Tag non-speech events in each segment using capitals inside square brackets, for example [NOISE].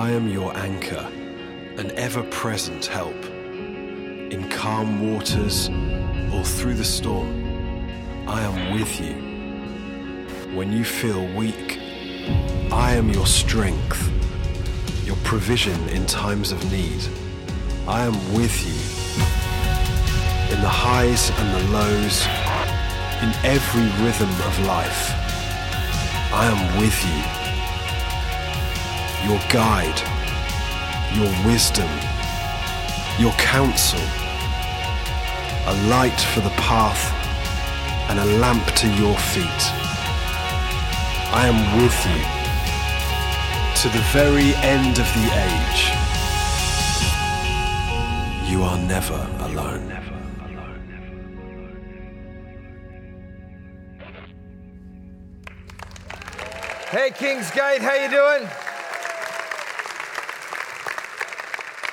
I am your anchor, an ever present help. In calm waters or through the storm, I am with you. When you feel weak, I am your strength, your provision in times of need. I am with you. In the highs and the lows, in every rhythm of life, I am with you your guide, your wisdom, your counsel, a light for the path and a lamp to your feet. I am with you to the very end of the age. You are never alone. Hey Kingsgate, how you doing?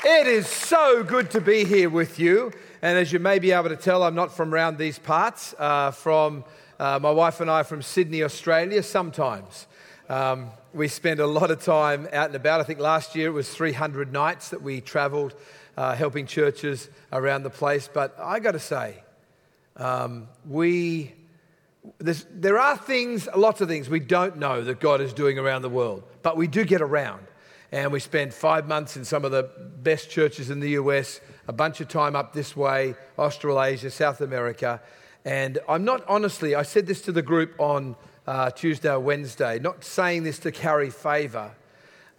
It is so good to be here with you. And as you may be able to tell, I'm not from around these parts. Uh, from uh, my wife and I are from Sydney, Australia. Sometimes um, we spend a lot of time out and about. I think last year it was 300 nights that we travelled, uh, helping churches around the place. But I got to say, um, we there are things, lots of things we don't know that God is doing around the world, but we do get around and we spent five months in some of the best churches in the US, a bunch of time up this way, Australasia, South America. And I'm not honestly, I said this to the group on uh, Tuesday or Wednesday, not saying this to carry favor.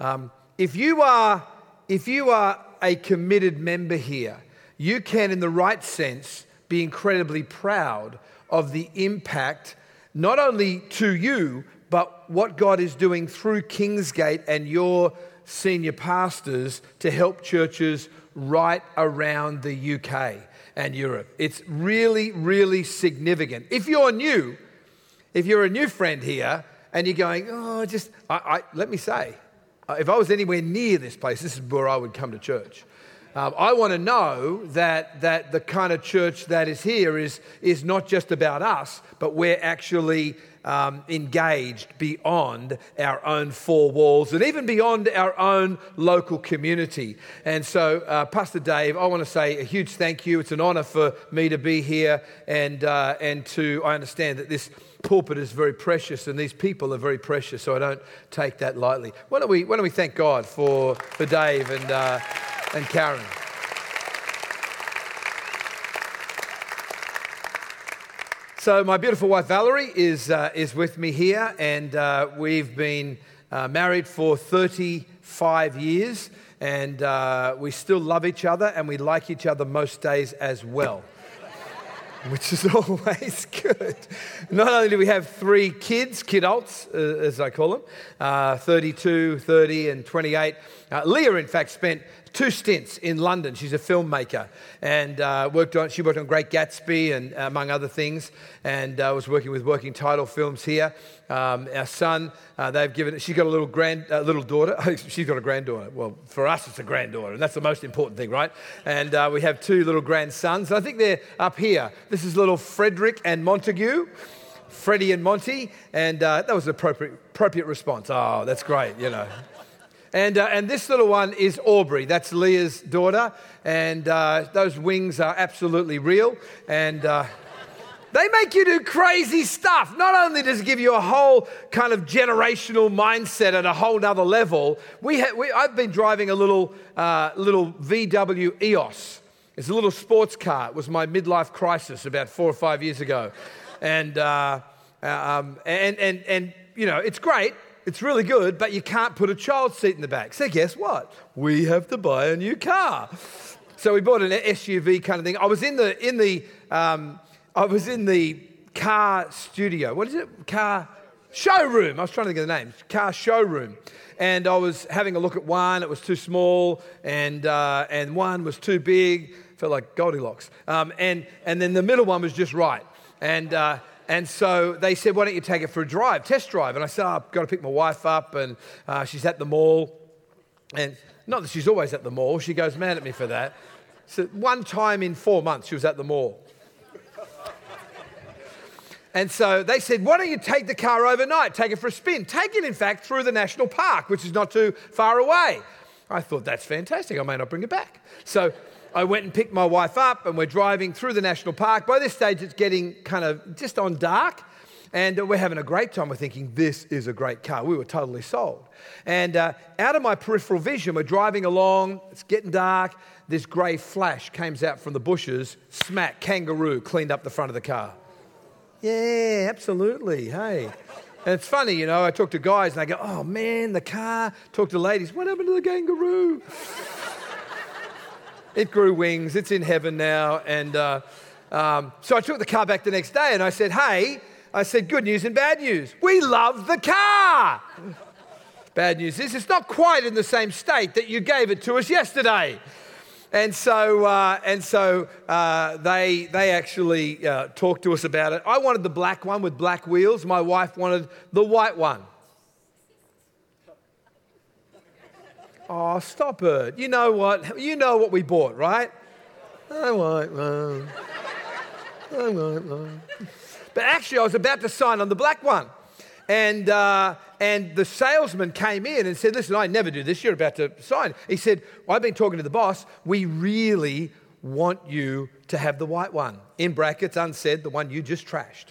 Um, if, you are, if you are a committed member here, you can, in the right sense, be incredibly proud of the impact, not only to you, but what God is doing through Kingsgate and your senior pastors to help churches right around the UK and Europe. It's really, really significant. If you're new, if you're a new friend here and you're going, oh, just, I, I, let me say, uh, if I was anywhere near this place, this is where I would come to church. Um, I want to know that, that the kind of church that is here is, is not just about us, but we're actually um, engaged beyond our own four walls and even beyond our own local community. And so, uh, Pastor Dave, I want to say a huge thank you. It's an honor for me to be here and, uh, and to, I understand that this pulpit is very precious and these people are very precious, so I don't take that lightly. Why don't we, why don't we thank God for, for Dave and, uh, and Karen? So, my beautiful wife Valerie is, uh, is with me here, and uh, we've been uh, married for 35 years, and uh, we still love each other, and we like each other most days as well, [LAUGHS] which is [LAUGHS] always good. Not only do we have three kids, kidults, uh, as I call them uh, 32, 30, and 28. Leah, in fact, spent two stints in London. She's a filmmaker and uh, worked on, she worked on Great Gatsby and uh, among other things and uh, was working with Working Title Films here. Um, our son, uh, they've given, she's got a little grand, uh, little daughter. [LAUGHS] she's got a granddaughter. Well, for us, it's a granddaughter and that's the most important thing, right? And uh, we have two little grandsons. I think they're up here. This is little Frederick and Montague. Freddie and Monty, and that was an appropriate, appropriate response. Oh, that's great, you know. And, uh, and this little one is Aubrey. That's Leah's daughter. And uh, those wings are absolutely real. And uh, they make you do crazy stuff. Not only does it give you a whole kind of generational mindset at a whole nother level, we, ha- we I've been driving a little, uh, little VW EOS. It's a little sports car. It was my midlife crisis about four or five years ago. And, uh, uh, um, and, and, and, you know, it's great. It's really good, but you can't put a child seat in the back. So, guess what? We have to buy a new car. So, we bought an SUV kind of thing. I was in the, in the, um, I was in the car studio. What is it? Car showroom. I was trying to think of the name. Car showroom. And I was having a look at one. It was too small, and, uh, and one was too big. Felt like Goldilocks. Um, and, and then the middle one was just right. And, uh, and so they said, Why don't you take it for a drive, test drive? And I said, oh, I've got to pick my wife up, and uh, she's at the mall. And not that she's always at the mall, she goes mad at me for that. So one time in four months, she was at the mall. And so they said, Why don't you take the car overnight? Take it for a spin. Take it, in fact, through the national park, which is not too far away. I thought, That's fantastic. I may not bring it back. So I went and picked my wife up, and we're driving through the national park. By this stage, it's getting kind of just on dark. And we're having a great time. We're thinking, this is a great car. We were totally sold. And uh, out of my peripheral vision, we're driving along, it's getting dark. This grey flash comes out from the bushes, smack, kangaroo, cleaned up the front of the car. Yeah, absolutely. Hey. And it's funny, you know, I talk to guys and they go, oh man, the car. Talk to ladies, what happened to the kangaroo? It grew wings, it's in heaven now. And uh, um, so I took the car back the next day and I said, hey, I said, good news and bad news. We love the car. [LAUGHS] bad news is it's not quite in the same state that you gave it to us yesterday. And so, uh, and so uh, they, they actually uh, talked to us about it. I wanted the black one with black wheels. My wife wanted the white one. Oh, stop it. You know what? You know what we bought, right? I want one. I one. But actually, I was about to sign on the black one. And, uh, and the salesman came in and said, Listen, I never do this. You're about to sign. He said, well, I've been talking to the boss. We really want you to have the white one. In brackets, unsaid, the one you just trashed.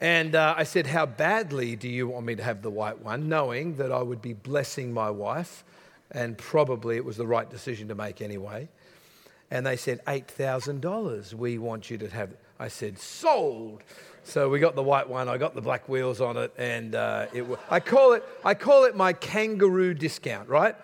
And uh, I said, How badly do you want me to have the white one? Knowing that I would be blessing my wife, and probably it was the right decision to make anyway. And they said, $8,000 we want you to have. I said, Sold. So we got the white one. I got the black wheels on it, and uh, it. I call it. I call it my kangaroo discount, right?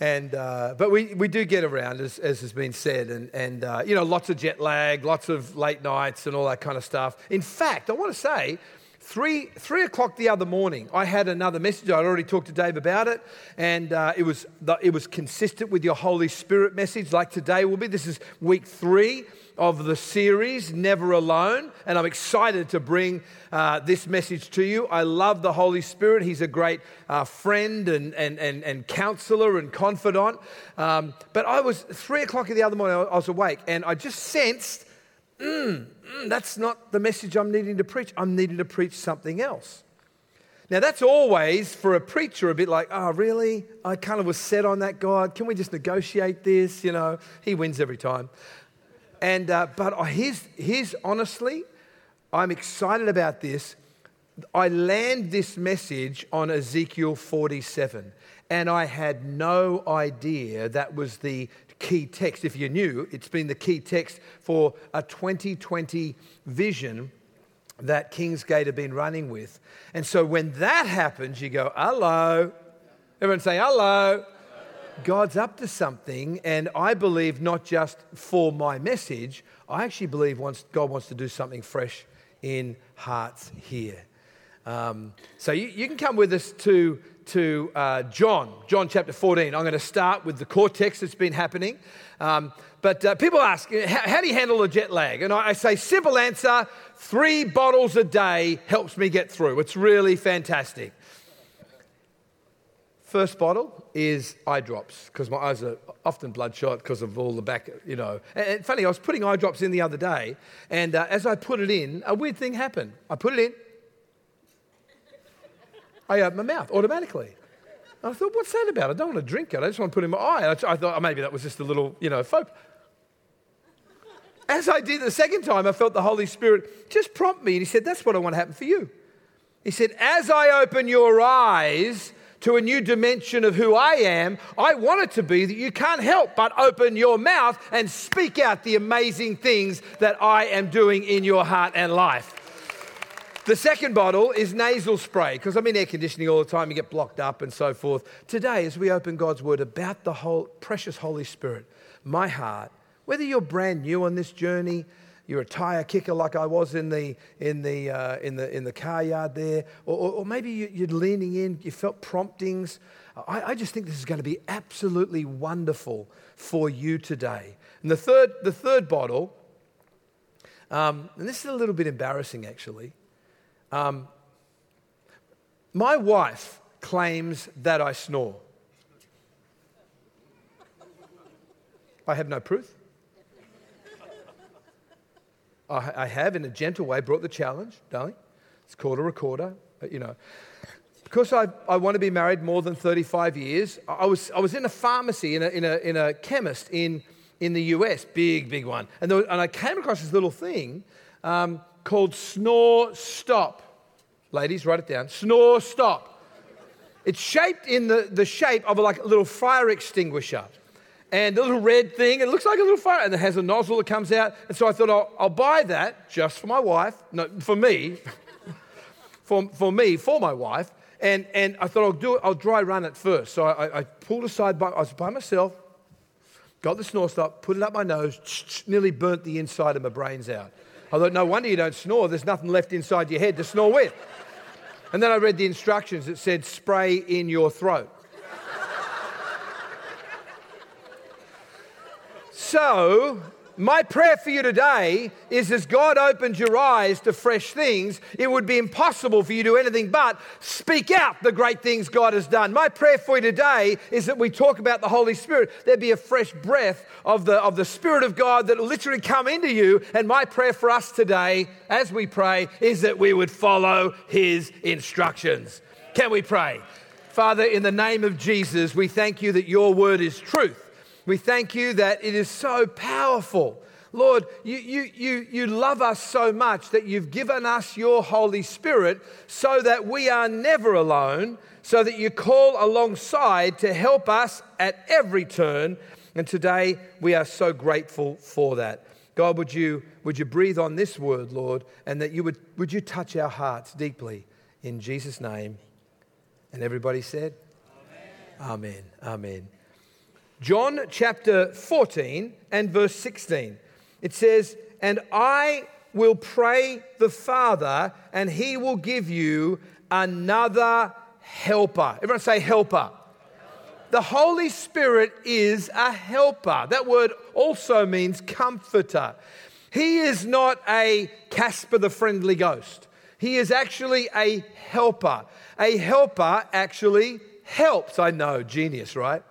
And uh, but we, we do get around, as, as has been said, and and uh, you know lots of jet lag, lots of late nights, and all that kind of stuff. In fact, I want to say. Three, three o'clock the other morning, I had another message. I'd already talked to Dave about it, and uh, it, was the, it was consistent with your Holy Spirit message, like today will be. This is week three of the series, Never Alone, and I'm excited to bring uh, this message to you. I love the Holy Spirit. He's a great uh, friend and, and, and, and counselor and confidant. Um, but I was, three o'clock in the other morning, I was awake, and I just sensed, mm, mm, that's not the message I'm needing to preach. I'm needing to preach something else. Now, that's always for a preacher a bit like, oh, really? I kind of was set on that God. Can we just negotiate this? You know, he wins every time. And, uh, but here's, here's honestly, I'm excited about this. I land this message on Ezekiel 47, and I had no idea that was the key text. If you're new, it's been the key text for a 2020 vision that Kingsgate have been running with. And so when that happens, you go, hello. Everyone say, hello. God's up to something, and I believe not just for my message, I actually believe wants, God wants to do something fresh in hearts here. Um, so you, you, can come with us to, to uh, John, John chapter 14. I'm going to start with the core text that's been happening. Um, but uh, people ask, how, how, do you handle the jet lag? And I, I say, simple answer three bottles a day helps me get through. It's really fantastic. First bottle is eye drops because my eyes are often bloodshot because of all the back, you know. And, and, funny, I was putting eye drops in the other day, and uh, as I put it in, a weird thing happened. I put it in, I opened my mouth automatically. And I thought, what's that about? I don't want to drink it. I just want to put it in my eye. I, I thought oh, maybe that was just a little, you know, faux. As I did the second time, I felt the Holy Spirit just prompt me, and He said, That's what I want to happen for you. He said, As I open your eyes, to a new dimension of who I am, I want it to be that you can't help but open your mouth and speak out the amazing things that I am doing in your heart and life. The second bottle is nasal spray because I'm in air conditioning all the time, you get blocked up and so forth. Today, as we open God's word about the whole precious Holy Spirit, my heart, whether you're brand new on this journey, you're a tire kicker like I was in the, in the, uh, in the, in the car yard there, or, or, or maybe you, are leaning in, you felt promptings. I, I just think this is going to be absolutely wonderful for you today. And the third, the third bottle, um, and this is a little bit embarrassing actually. Um, my wife claims that I snore. I have no proof. I, have, in a gentle way, brought the challenge, darling. It's called a recorder, you know. Because I, I want to be married more than 35 years, I was, I was in a pharmacy, in a, in a, in a chemist in, in the US, big, big one. And, was, and I came across this little thing um, called Snore Stop. Ladies, write it down. Snore Stop. It's shaped in the, the shape of a, like a little fire extinguisher. And a little red thing, it looks like a little fire, and it has a nozzle that comes out. And so I thought, I'll, I'll buy that just for my wife, no, for me, [LAUGHS] for, for me, for my wife. And, and I thought, I'll do it, I'll dry run it first. So I, I pulled aside, by, I was by myself, got the snore stop, put it up my nose, nearly burnt the inside of my brains out. I thought, no wonder you don't snore. There's nothing left inside your head to snore with. And then I read the instructions. that said, spray in your throat. so my prayer for you today is as God opens your eyes to fresh things, it would be impossible for you to do anything but speak out the great things God has done. My prayer for you today is that we talk about the Holy Spirit. There'd be a fresh breath of the, of the Spirit of God that will literally come into you. And my prayer for us today, as we pray, is that we would follow His instructions. Can we pray? Father, in the name of Jesus, we thank you that your word is truth. We thank you that it is so powerful. Lord, you, you, you, you love us so much that you've given us your Holy Spirit so that we are never alone, so that you call alongside to help us at every turn. And today we are so grateful for that. God, would you, would you breathe on this word, Lord, and that you would, would you touch our hearts deeply in Jesus' name? And everybody said, Amen. Amen. Amen. John chapter 14 and verse 16. It says, And I will pray the Father, and he will give you another helper. Everyone say, helper. The Holy Spirit is a helper. That word also means comforter. He is not a Casper the friendly ghost. He is actually a helper. A helper actually helps. I know, genius, right?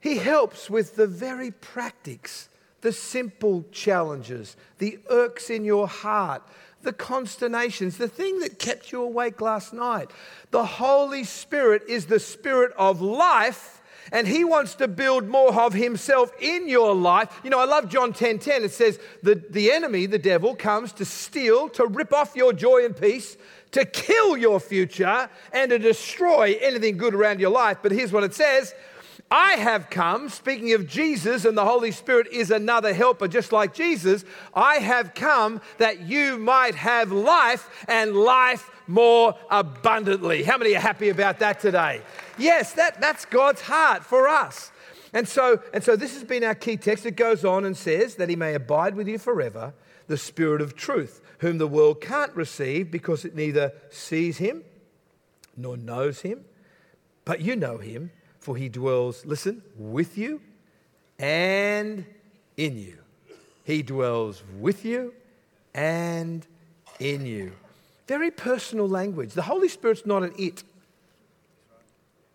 He helps with the very practice, the simple challenges, the irks in your heart, the consternations, the thing that kept you awake last night. The Holy Spirit is the Spirit of life. And he wants to build more of himself in your life. You know, I love John 10 10. It says, the, the enemy, the devil, comes to steal, to rip off your joy and peace, to kill your future, and to destroy anything good around your life. But here's what it says I have come, speaking of Jesus and the Holy Spirit is another helper, just like Jesus. I have come that you might have life and life more abundantly. How many are happy about that today? Yes, that, that's God's heart for us. And so, and so this has been our key text. It goes on and says that he may abide with you forever, the Spirit of truth, whom the world can't receive because it neither sees him nor knows him. But you know him for he dwells, listen, with you and in you. He dwells with you and in you. Very personal language. The Holy Spirit's not an it,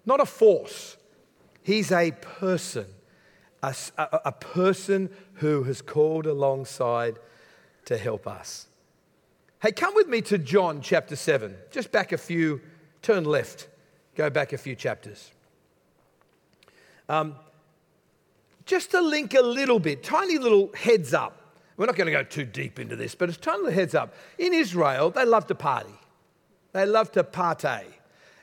not a force. He's a person, a, a, a person who has called alongside to help us. Hey, come with me to John chapter 7. Just back a few, turn left, go back a few chapters. Um, just to link a little bit, tiny little heads up. We're not going to go too deep into this, but it's tiny little heads up. In Israel, they love to party. They love to partay.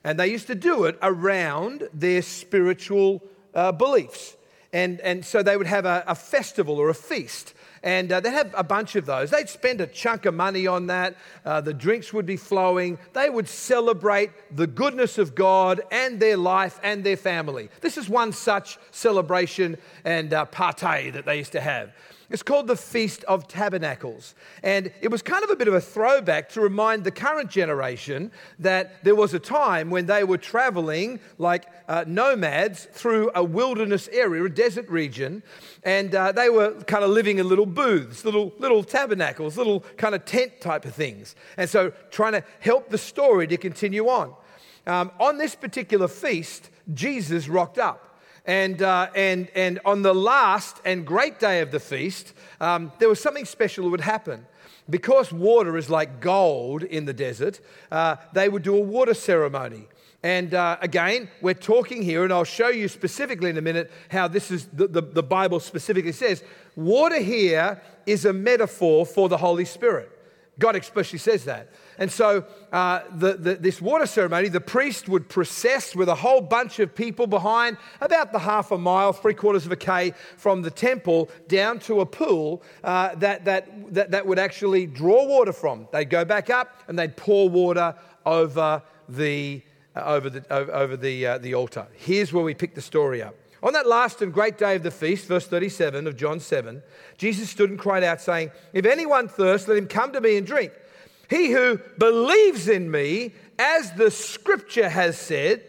And they used to do it around their spiritual uh, beliefs. And, and so they would have a, a festival or a feast and uh, they'd have a bunch of those. They'd spend a chunk of money on that. Uh, the drinks would be flowing. They would celebrate the goodness of God and their life and their family. This is one such celebration and uh, party that they used to have. It's called the Feast of Tabernacles. And it was kind of a bit of a throwback to remind the current generation that there was a time when they were traveling like uh, nomads through a wilderness area, a desert region, and uh, they were kind of living in little booths, little, little tabernacles, little kind of tent type of things. And so trying to help the story to continue on. Um, on this particular feast, Jesus rocked up. And, uh, and, and on the last and great day of the feast, um, there was something special that would happen. Because water is like gold in the desert, uh, they would do a water ceremony. And uh, again, we're talking here, and I'll show you specifically in a minute how this is, the, the, the Bible specifically says. Water here is a metaphor for the Holy Spirit. God explicitly says that. And so, uh, the, the, this water ceremony, the priest would process with a whole bunch of people behind, about the half a mile, three quarters of a k from the temple down to a pool uh, that, that, that, that would actually draw water from. They'd go back up and they'd pour water over the, uh, over the, over, the, uh, the altar. Here's where we pick the story up. On that last and great day of the feast, verse 37 of John 7, Jesus stood and cried out, saying, If anyone thirsts, let him come to me and drink. He who believes in me, as the scripture has said,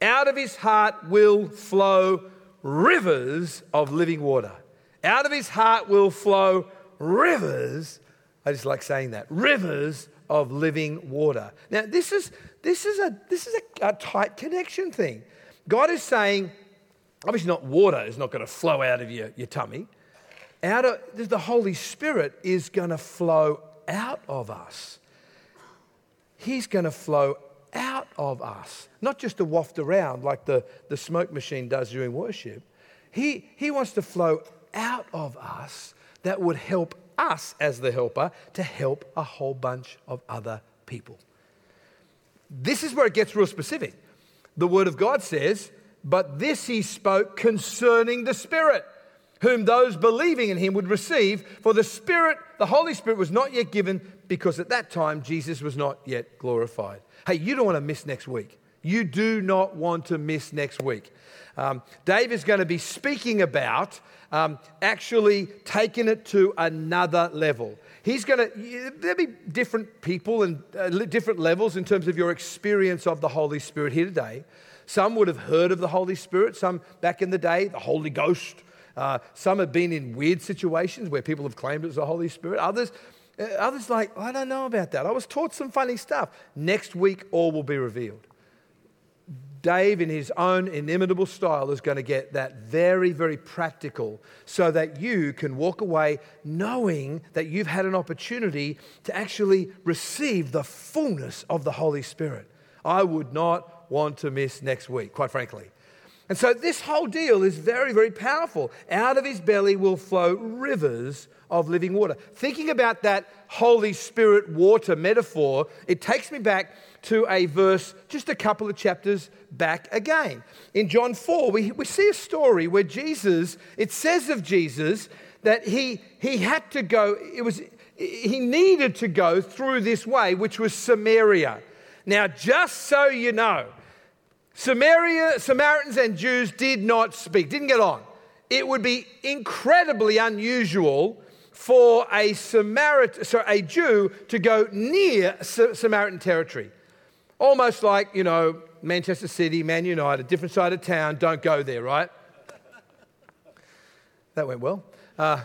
out of his heart will flow rivers of living water. Out of his heart will flow rivers. I just like saying that rivers of living water. Now, this is, this is, a, this is a, a tight connection thing. God is saying, obviously, not water is not going to flow out of your, your tummy. Out of the Holy Spirit is going to flow out of us. He's going to flow out of us, not just to waft around like the, the smoke machine does during worship. He, he wants to flow out of us that would help us as the helper to help a whole bunch of other people. This is where it gets real specific. The Word of God says, But this he spoke concerning the Spirit whom those believing in him would receive, for the Spirit, the Holy Spirit, was not yet given because at that time Jesus was not yet glorified. Hey, you don't want to miss next week. You do not want to miss next week. Um, Dave is going to be speaking about um, actually taking it to another level. He's going to, there'll be different people and uh, different levels in terms of your experience of the Holy Spirit here today. Some would have heard of the Holy Spirit, some back in the day, the Holy Ghost. Uh, some have been in weird situations where people have claimed it was the Holy Spirit. Others, uh, others like, I don't know about that. I was taught some funny stuff. Next week, all will be revealed. Dave, in his own inimitable style, is going to get that very, very practical so that you can walk away knowing that you've had an opportunity to actually receive the fullness of the Holy Spirit. I would not want to miss next week, quite frankly. And so this whole deal is very, very powerful. Out of his belly will flow rivers of living water. Thinking about that Holy Spirit water metaphor, it takes me back to a verse just a couple of chapters back again. In John 4, we, we see a story where Jesus, it says of Jesus that he, he had to go, it was, he needed to go through this way, which was Samaria. Now, just so you know, Samaria, Samaritans and Jews did not speak, didn't get on. It would be incredibly unusual for a, Samarit, sorry, a Jew to go near Samaritan territory. Almost like, you know, Manchester City, Man United, different side of town, don't go there, right? that went well. Uh,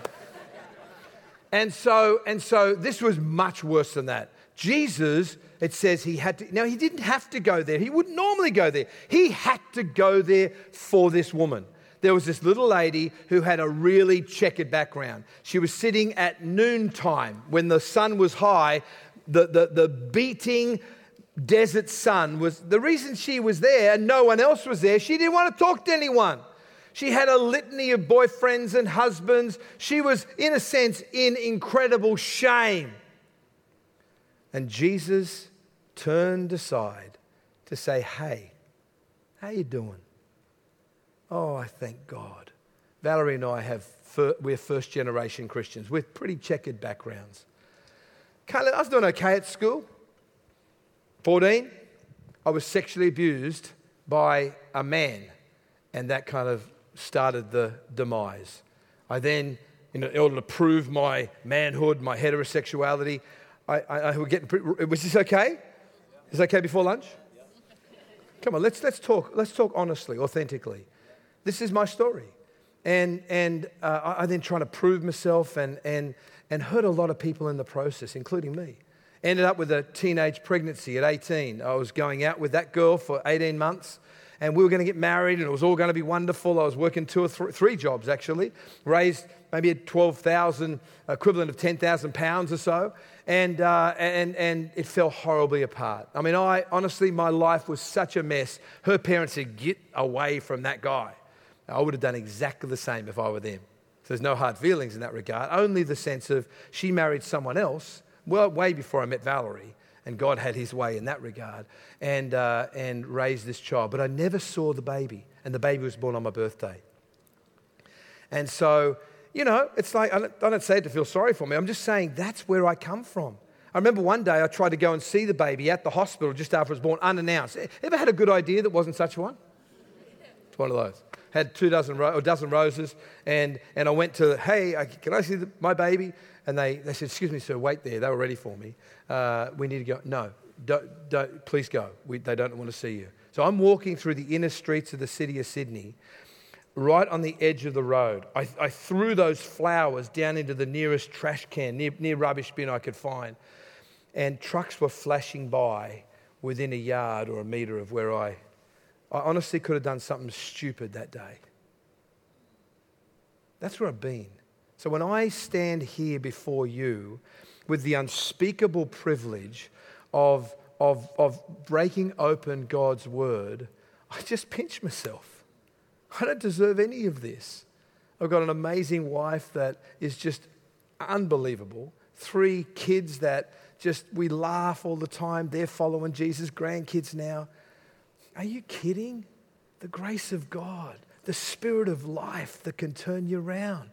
and, so, and so this was much worse than that. Jesus it says he had to. Now, he didn't have to go there. He wouldn't normally go there. He had to go there for this woman. There was this little lady who had a really checkered background. She was sitting at noontime when the sun was high. The, the, the beating desert sun was the reason she was there and no one else was there. She didn't want to talk to anyone. She had a litany of boyfriends and husbands. She was, in a sense, in incredible shame. And Jesus turned aside to say, "Hey, how you doing?" Oh, I thank God. Valerie and I have we're first generation Christians with pretty checkered backgrounds. I was doing okay at school. 14, I was sexually abused by a man, and that kind of started the demise. I then, in order to prove my manhood, my heterosexuality, I, I, I were getting. Was this okay? Is that okay before lunch? Come on, let's, let's, talk, let's talk honestly, authentically. This is my story. And, and uh, I then trying to prove myself and, and, and hurt a lot of people in the process, including me. Ended up with a teenage pregnancy at 18. I was going out with that girl for 18 months and we were going to get married, and it was all going to be wonderful. I was working two or th- three jobs actually, raised maybe at 12,000, equivalent of 10,000 pounds or so, and, uh, and, and it fell horribly apart. I mean, I honestly, my life was such a mess. Her parents said, Get away from that guy. I would have done exactly the same if I were them. So there's no hard feelings in that regard, only the sense of she married someone else, well, way before I met Valerie, and God had his way in that regard, and, uh, and raised this child. But I never saw the baby, and the baby was born on my birthday. And so, you know, it's like, I don't, I don't say it to feel sorry for me, I'm just saying that's where I come from. I remember one day I tried to go and see the baby at the hospital just after it was born, unannounced. Ever had a good idea that wasn't such one? It's one of those had two dozen ro- or dozen roses, and, and I went to, hey, can I see the, my baby? And they, they said, excuse me, sir, wait there. They were ready for me. Uh, we need to go. No, don't, don't, please go. We, they don't want to see you. So I'm walking through the inner streets of the city of Sydney, right on the edge of the road. I, I threw those flowers down into the nearest trash can, near, near rubbish bin I could find. And trucks were flashing by within a yard or a metre of where I I honestly could have done something stupid that day. That's where I've been. So when I stand here before you with the unspeakable privilege of, of, of breaking open God's word, I just pinch myself. I don't deserve any of this. I've got an amazing wife that is just unbelievable. Three kids that just, we laugh all the time. They're following Jesus, grandkids now. Are you kidding? The grace of God, the spirit of life that can turn you around.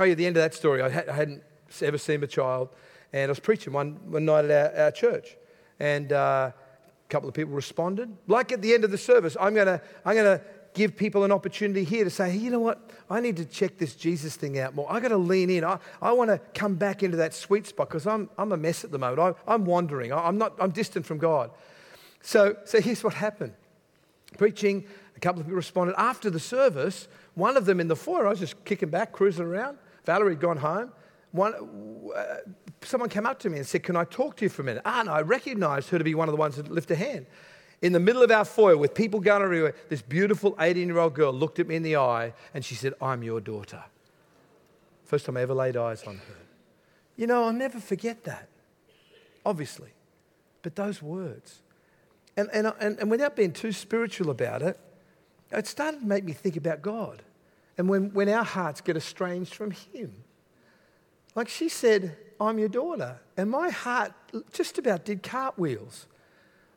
Oh, yeah, the end of that story, I, had, not ever seen a child, and I was preaching one, one night at our, our church, and uh, a couple of people responded. Like at the end of the service, I'm going to I'm gonna give people an opportunity here to say, hey, you know what? I need to check this Jesus thing out more. i got to lean in. I, I want to come back into that sweet spot because I'm, I'm a mess at the moment. I, I'm wandering. I, I'm, not, I'm distant from God. So, so here's what happened preaching. A couple of people responded. After the service, one of them in the foyer, I was just kicking back, cruising around. Valerie had gone home. One, uh, someone came up to me and said, Can I talk to you for a minute? Ah, and I recognized her to be one of the ones that lifted a hand. In the middle of our foyer, with people going everywhere, this beautiful 18 year old girl looked at me in the eye and she said, I'm your daughter. First time I ever laid eyes on her. You know, I'll never forget that, obviously. But those words, and, and, and, and without being too spiritual about it, it started to make me think about God. And when, when our hearts get estranged from Him. Like she said, I'm your daughter. And my heart just about did cartwheels.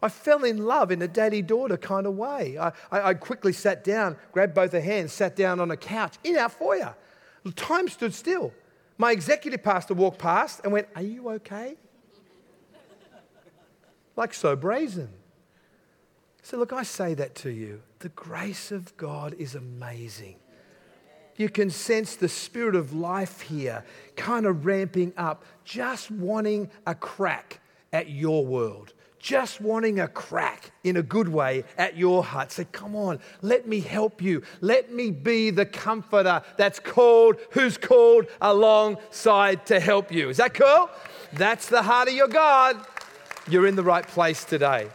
I fell in love in a daddy daughter kind of way. I, I, I, quickly sat down, grabbed both her hands, sat down on a couch in our foyer. Time stood still. My executive pastor walked past and went, Are you okay? [LAUGHS] like so brazen. So, look, I say that to you. The grace of God is amazing. You can sense the spirit of life here kind of ramping up, just wanting a crack at your world, just wanting a crack in a good way at your heart. Say, come on, let me help you. Let me be the comforter that's called, who's called alongside to help you. Is that cool? That's the heart of your God. You're in the right place today.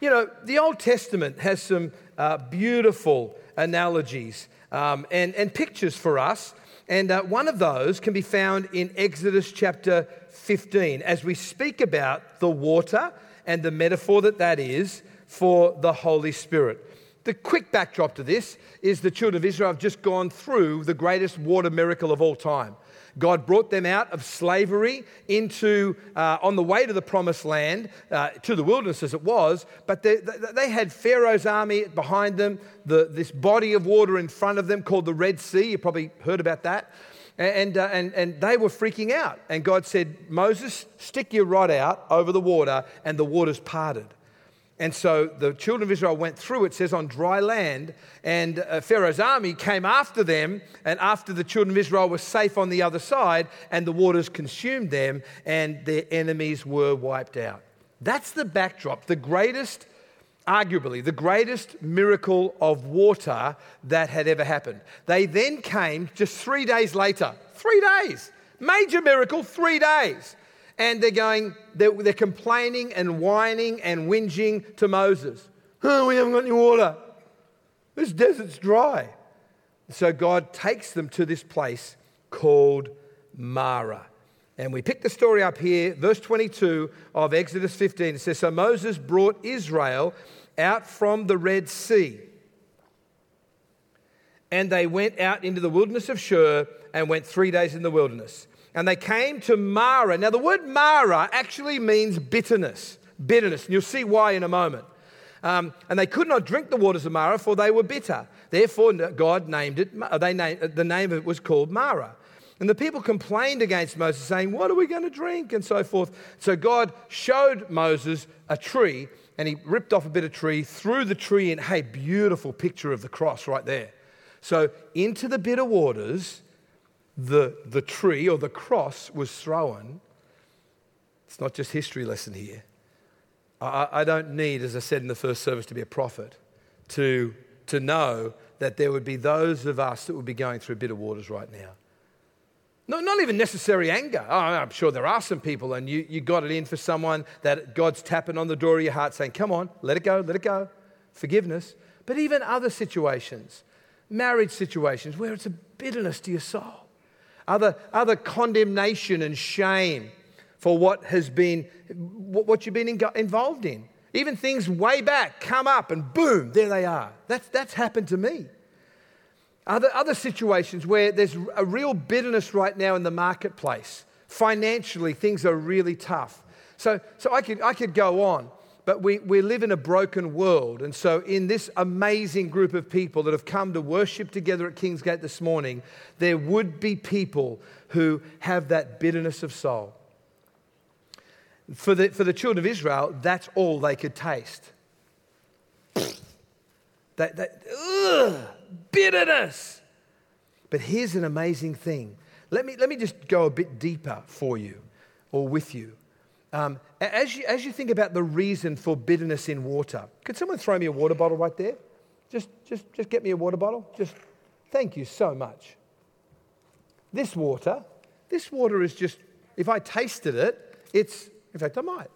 You know, the Old Testament has some uh, beautiful analogies um, and, and pictures for us. And uh, one of those can be found in Exodus chapter 15 as we speak about the water and the metaphor that that is for the Holy Spirit. The quick backdrop to this is the children of Israel have just gone through the greatest water miracle of all time. God brought them out of slavery into, uh, on the way to the promised land, uh, to the wilderness as it was, but they, they had Pharaoh's army behind them, the, this body of water in front of them called the Red Sea. You probably heard about that. And, uh, and, and they were freaking out. And God said, Moses, stick your rod out over the water, and the waters parted. And so the children of Israel went through, it says, on dry land, and uh, Pharaoh's army came after them. And after the children of Israel were safe on the other side, and the waters consumed them, and their enemies were wiped out. That's the backdrop, the greatest, arguably, the greatest miracle of water that had ever happened. They then came just three days later, three days, major miracle, three days and they're going, they're, they're complaining and whining and whinging to Moses. Oh, we haven't got any water. This desert's dry. So God takes them to this place called Mara. And we pick the story up here, verse 22 of Exodus 15. It says So Moses brought Israel out from the Red Sea. And they went out into the wilderness of Shur and went three days in the wilderness. And they came to Mara. Now, the word Mara actually means bitterness. Bitterness. And you'll see why in a moment. Um, and they could not drink the waters of Mara, for they were bitter. Therefore, God named it, they named, the name of it was called Mara. And the people complained against Moses, saying, What are we going to drink? and so forth. So God showed Moses a tree, and he ripped off a bit of tree, threw the tree in. Hey, beautiful picture of the cross right there. So into the bitter waters, the, the tree or the cross was thrown. It's not just history lesson here. I, I don't need, as I said in the first service, to be a prophet to, to know that there would be those of us that would be going through bitter waters right now. Not, not even necessary anger. Oh, I'm sure there are some people, and you, you got it in for someone that God's tapping on the door of your heart saying, Come on, let it go, let it go. Forgiveness. But even other situations, marriage situations, where it's a bitterness to your soul, other, other condemnation and shame for what has been, what you've been involved in. Even things way back come up and boom, there they are. That's, that's happened to me. Other, other situations where there's a real bitterness right now in the marketplace. Financially, things are really tough. So, so I, could, I could go on, but we, we live in a broken world. And so, in this amazing group of people that have come to worship together at Kingsgate this morning, there would be people who have that bitterness of soul. For the, for the children of Israel, that's all they could taste. [LAUGHS] That, that, ugh, bitterness. But here's an amazing thing. Let me, let me just go a bit deeper for you or with you. Um, as, you. As you think about the reason for bitterness in water, could someone throw me a water bottle right there? Just, just, just get me a water bottle. Just thank you so much. This water, this water is just, if I tasted it, it's, in fact, I might.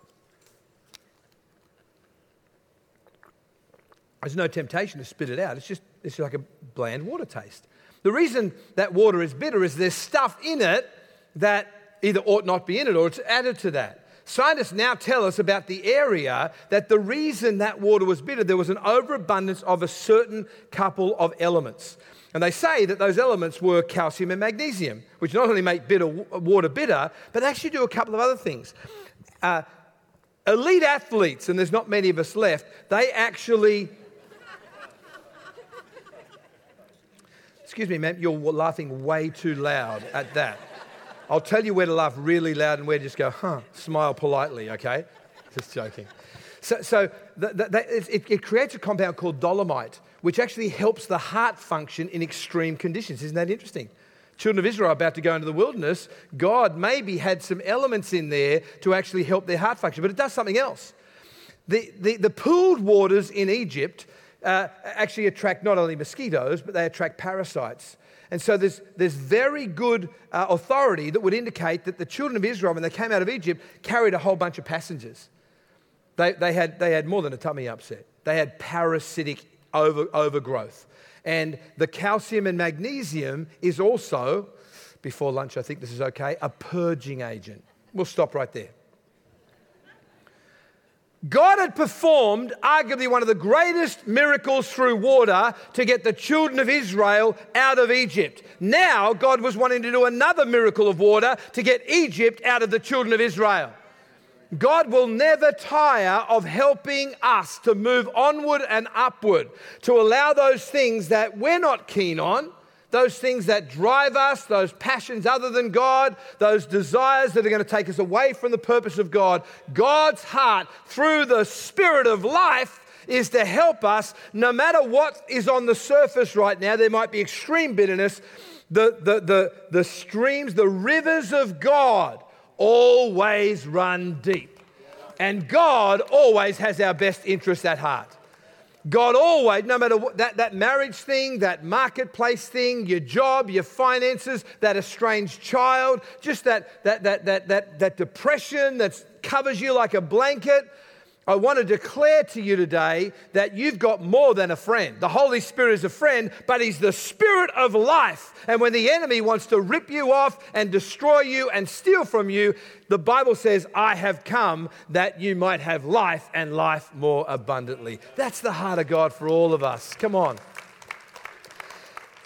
There's no temptation to spit it out. It's just it's like a bland water taste. The reason that water is bitter is there's stuff in it that either ought not be in it or it's added to that. Scientists now tell us about the area that the reason that water was bitter, there was an overabundance of a certain couple of elements. And they say that those elements were calcium and magnesium, which not only make bitter water bitter, but they actually do a couple of other things. Uh, elite athletes, and there's not many of us left, they actually Excuse me, ma'am, you're laughing way too loud at that. I'll tell you where to laugh really loud and where to just go, huh, smile politely, okay? Just joking. So, so it, it creates a compound called dolomite, which actually helps the heart function in extreme conditions. Isn't that interesting? Children of Israel about to go into the wilderness, God maybe had some elements in there to actually help their heart function, but it does something else. The, the, the pooled waters in Egypt uh, actually attract not only mosquitoes, but they attract parasites. And so there's, there's very good uh, authority that would indicate that the children of Israel, when they came out of Egypt, carried a whole bunch of passengers. They, they, had, they had more than a tummy upset, they had parasitic over, overgrowth. And the calcium and magnesium is also, before lunch, I think this is okay, a purging agent. We'll stop right there. God had performed arguably one of the greatest miracles through water to get the children of Israel out of Egypt. Now, God was wanting to do another miracle of water to get Egypt out of the children of Israel. God will never tire of helping us to move onward and upward, to allow those things that we're not keen on those things that drive us, those passions other than God, those desires that are going to take us away from the purpose of God. God's heart, through the Spirit of life, is to help us no matter what is on the surface right now. There might be extreme bitterness. The, the, the, the streams, the rivers of God always run deep. And God always has our best interests at heart. God always, no matter what, that, that marriage thing, that marketplace thing, your job, your finances, that estranged child, just that, that, that, that, that, that depression that covers you like a blanket, I want to declare to you today that you've got more than a friend. The Holy Spirit is a friend, but He's the Spirit of life. And when the enemy wants to rip you off and destroy you and steal from you, the Bible says, I have come that you might have life and life more abundantly. That's the heart of God for all of us. Come on.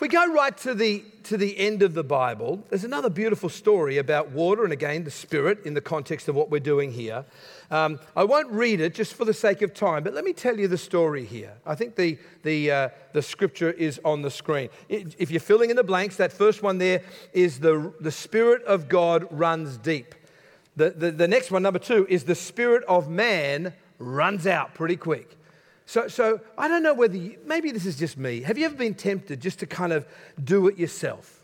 We go right to the, to the end of the Bible, there's another beautiful story about water and again the Spirit in the context of what we're doing here. Um, I won't read it just for the sake of time, but let me tell you the story here. I think the, the, uh, the scripture is on the screen. If you're filling in the blanks, that first one there is the, the Spirit of God runs deep. The, the, the next one, number two, is the Spirit of man runs out pretty quick. So, so I don't know whether, you, maybe this is just me. Have you ever been tempted just to kind of do it yourself?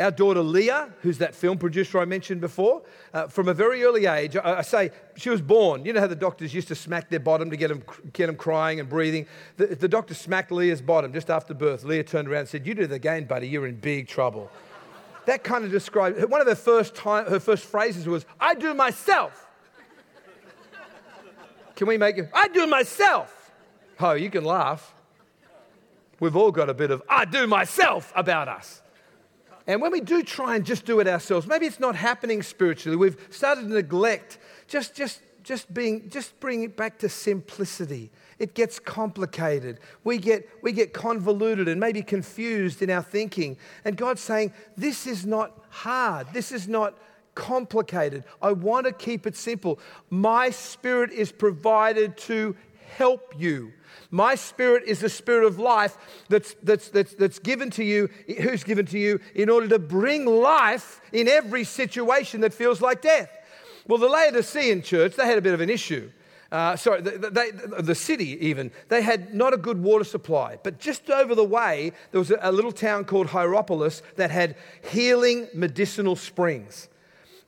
Our daughter Leah, who's that film producer I mentioned before, uh, from a very early age, I, I, say she was born. You know how the doctors used to smack their bottom to get them, get them crying and breathing? The, the doctor smacked Leah's bottom just after birth. Leah turned around and said, You do it again, buddy, you're in big trouble. that kind of described one of her first, time, her first phrases was, I do myself. Can we make it? I do myself. Oh, you can laugh. We've all got a bit of I do myself about us. And when we do try and just do it ourselves, maybe it's not happening spiritually. We've started to neglect just, just, just being, just bring it back to simplicity. It gets complicated. We get, we get convoluted and maybe confused in our thinking. And God's saying, This is not hard. This is not complicated. I want to keep it simple. My spirit is provided to help you. My spirit is the spirit of life that's, that's, that's, that's given to you, who's given to you in order to bring life in every situation that feels like death. Well, the Laodicean church, they had a bit of an issue. Uh, sorry, the, they, the city even, they had not a good water supply. But just over the way, there was a, a little town called Hierapolis that had healing medicinal springs.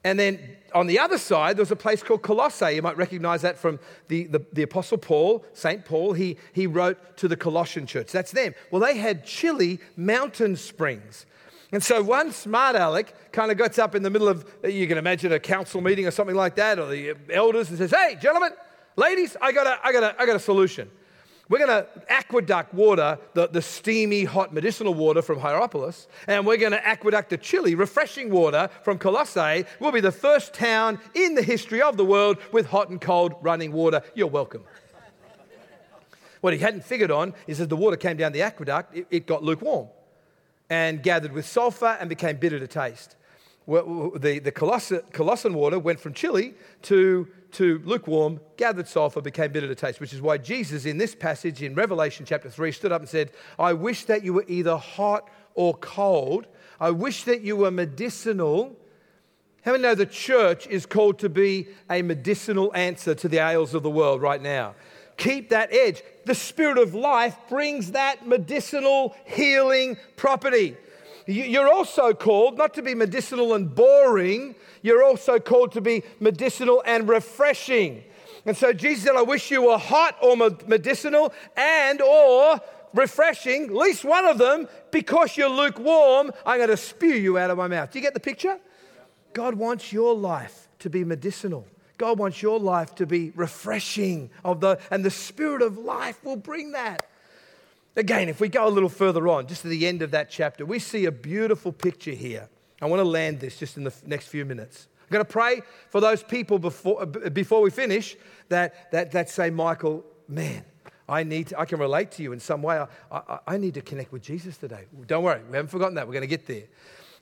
And then on the other side, there was a place called Colossae. You might recognize that from the, the, the, Apostle Paul, St. Paul. He, he wrote to the Colossian church. That's them. Well, they had chilly mountain springs. And so one smart aleck kind of gets up in the middle of, you can imagine a council meeting or something like that, or the elders, and says, Hey, gentlemen, ladies, I got a, I got a, I got a solution. We're going to aqueduct water, the, the steamy, hot medicinal water from Hierapolis, and we're going to aqueduct the chilly, refreshing water from Colossae. We'll be the first town in the history of the world with hot and cold running water. You're welcome. what he hadn't figured on is as the water came down the aqueduct, it, it got lukewarm and gathered with sulfur and became bitter to taste. Well, the, the Colossian water went from chilly to to lukewarm, gathered sulfur, became bitter to taste, which is why Jesus, in this passage in Revelation chapter 3, stood up and said, I wish that you were either hot or cold. I wish that you were medicinal. How many know the church is called to be a medicinal answer to the ails of the world right now? Keep that edge. The Spirit of life brings that medicinal healing property. You're also called not to be medicinal and boring, you're also called to be medicinal and refreshing. And so Jesus said, I wish you were hot or medicinal and or refreshing, at least one of them, because you're lukewarm, I'm going to spew you out of my mouth. Do you get the picture? God wants your life to be medicinal. God wants your life to be refreshing of the and the spirit of life will bring that. Again, if we go a little further on, just to the end of that chapter, we see a beautiful picture here. I want to land this just in the next few minutes. I'm going to pray for those people before, uh, before we finish that, that, that say, Michael, man, I, need to, I can relate to you in some way. I, I, I need to connect with Jesus today. Don't worry, we haven't forgotten that. We're going to get there.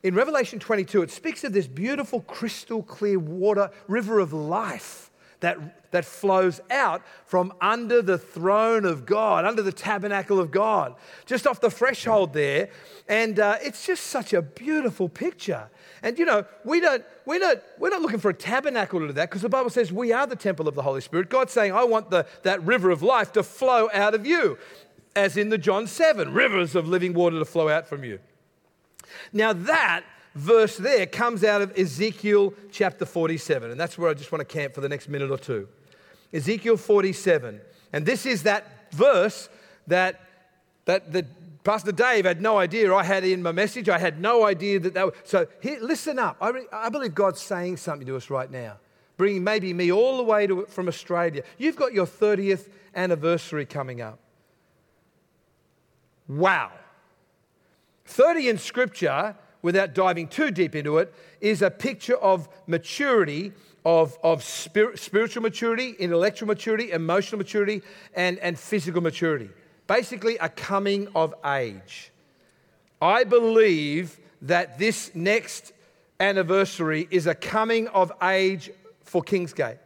In Revelation 22, it speaks of this beautiful, crystal clear water, river of life that, that flows out from under the throne of God, under the tabernacle of God, just off the threshold there. And uh, it's just such a beautiful picture. And you know, we don't, we don't, we're not looking for a tabernacle to that because the Bible says we are the temple of the Holy Spirit. God's saying, I want the, that river of life to flow out of you, as in the John 7 rivers of living water to flow out from you. Now, that verse there comes out of Ezekiel chapter 47. And that's where I just want to camp for the next minute or two. Ezekiel 47. And this is that verse that, that, that Pastor Dave had no idea I had in my message. I had no idea that that was. So here, listen up. I, re, I believe God's saying something to us right now. bringing maybe me all the way to, from Australia. You've got your 30th anniversary coming up. Wow. 30 in Scripture, without diving too deep into it, is a picture of maturity, of, of spirit, spiritual maturity, intellectual maturity, emotional maturity, and, and physical maturity. Basically, a coming of age. I believe that this next anniversary is a coming of age for Kingsgate.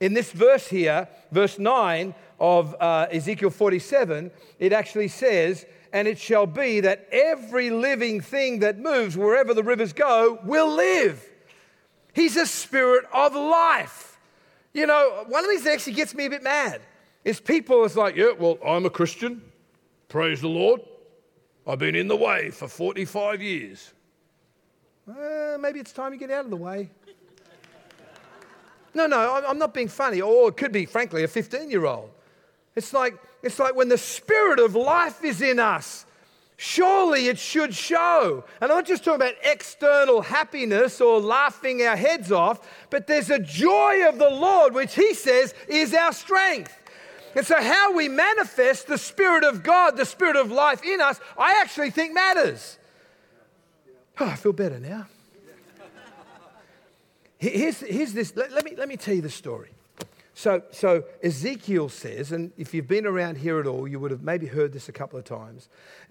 In this verse here, verse 9 of uh, Ezekiel 47, it actually says, And it shall be that every living thing that moves wherever the rivers go will live. He's a spirit of life. You know, one of these that actually gets me a bit mad is people is like, yeah, well, I'm a Christian. Praise the Lord. I've been in the way for 45 years. Uh, maybe it's time you get out of the way. No, no, I'm not being funny. Or it could be, frankly, a 15 year old. It's like, it's like when the spirit of life is in us, surely it should show. And I'm not just talking about external happiness or laughing our heads off, but there's a joy of the Lord, which He says is our strength. And so, how we manifest the Spirit of God, the Spirit of life in us, I actually think matters. Oh, I feel better now. Here's, here's this, let, let, me, let me tell you the story. So, so Ezekiel says, and if you've been around here at all, you would have maybe heard this a couple of times.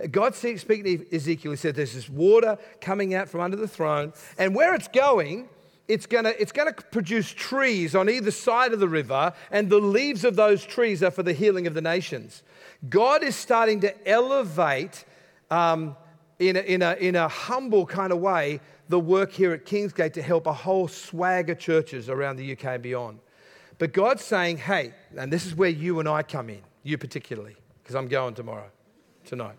God speaking to Ezekiel, he said, There's this water coming out from under the throne, and where it's going, it's going to it's gonna produce trees on either side of the river, and the leaves of those trees are for the healing of the nations. God is starting to elevate um, in, a, in, a, in a humble kind of way the work here at Kingsgate to help a whole swag of churches around the UK and beyond. But God's saying, hey, and this is where you and I come in, you particularly, because I'm going tomorrow, tonight.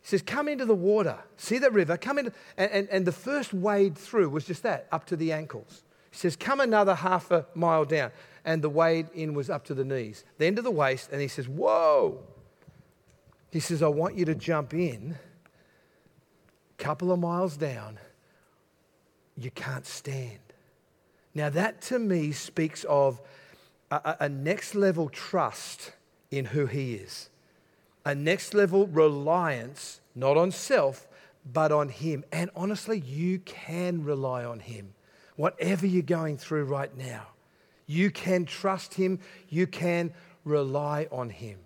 He says, come into the water. See the river? Come in. And, and, and the first wade through was just that, up to the ankles. He says, come another half a mile down. And the wade in was up to the knees, then to the waist. And he says, whoa. He says, I want you to jump in couple of miles down, you can't stand. Now, that to me speaks of a, a, next level trust in who He is, a next level reliance, not on self, but on Him. And honestly, you can rely on Him, whatever you're going through right now. You can trust Him, you can rely on Him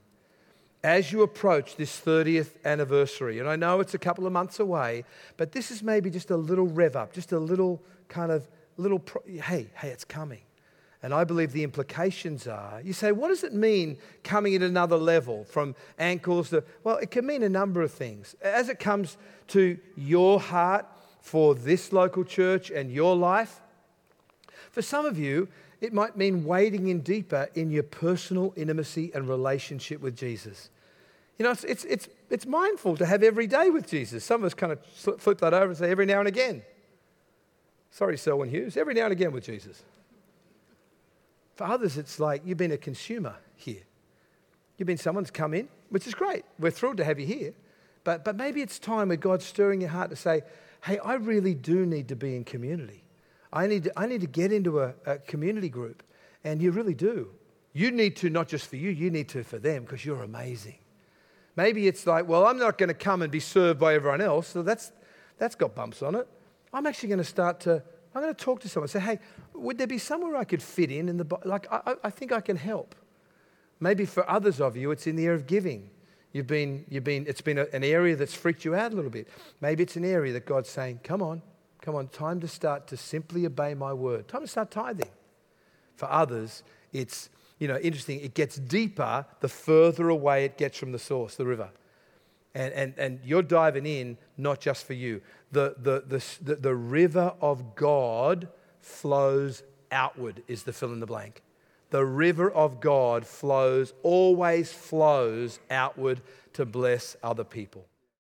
as you approach this 30th anniversary, and I know it's a couple of months away, but this is maybe just a little rev up, just a little kind of little, pro- hey, hey, it's coming. And I believe the implications are you say, what does it mean coming at another level from ankles to, well, it can mean a number of things. As it comes to your heart for this local church and your life, for some of you, it might mean wading in deeper in your personal intimacy and relationship with Jesus. You know, it's, it's, it's, it's mindful to have every day with Jesus. Some of us kind of flip that over and say every now and again. Sorry, Selwyn Hughes, every now and again with Jesus. For others, it's like you've been a consumer here. You've been someone's come in, which is great. We're thrilled to have you here. But, but maybe it's time where God's stirring your heart to say, hey, I really do need to be in community. I need to, I need to get into a, a community group. And you really do. You need to, not just for you, you need to for them because you're amazing. Maybe it's like, well, I'm not going to come and be served by everyone else. So that's, that's got bumps on it. I'm actually going to start to, I'm going to talk to someone say, hey, would there be somewhere I could fit in? in the, like, I, I think I can help. Maybe for others of you, it's in the area of giving. You've been, you've been, it's been a, an area that's freaked you out a little bit. Maybe it's an area that God's saying, come on, come on, time to start to simply obey my word. Time to start tithing. For others, it's you know, interesting, it gets deeper the further away it gets from the source, the river. And, and, and you're diving in not just for you. The, the, the, the, the river of God flows outward, is the fill in the blank. The river of God flows, always flows outward to bless other people.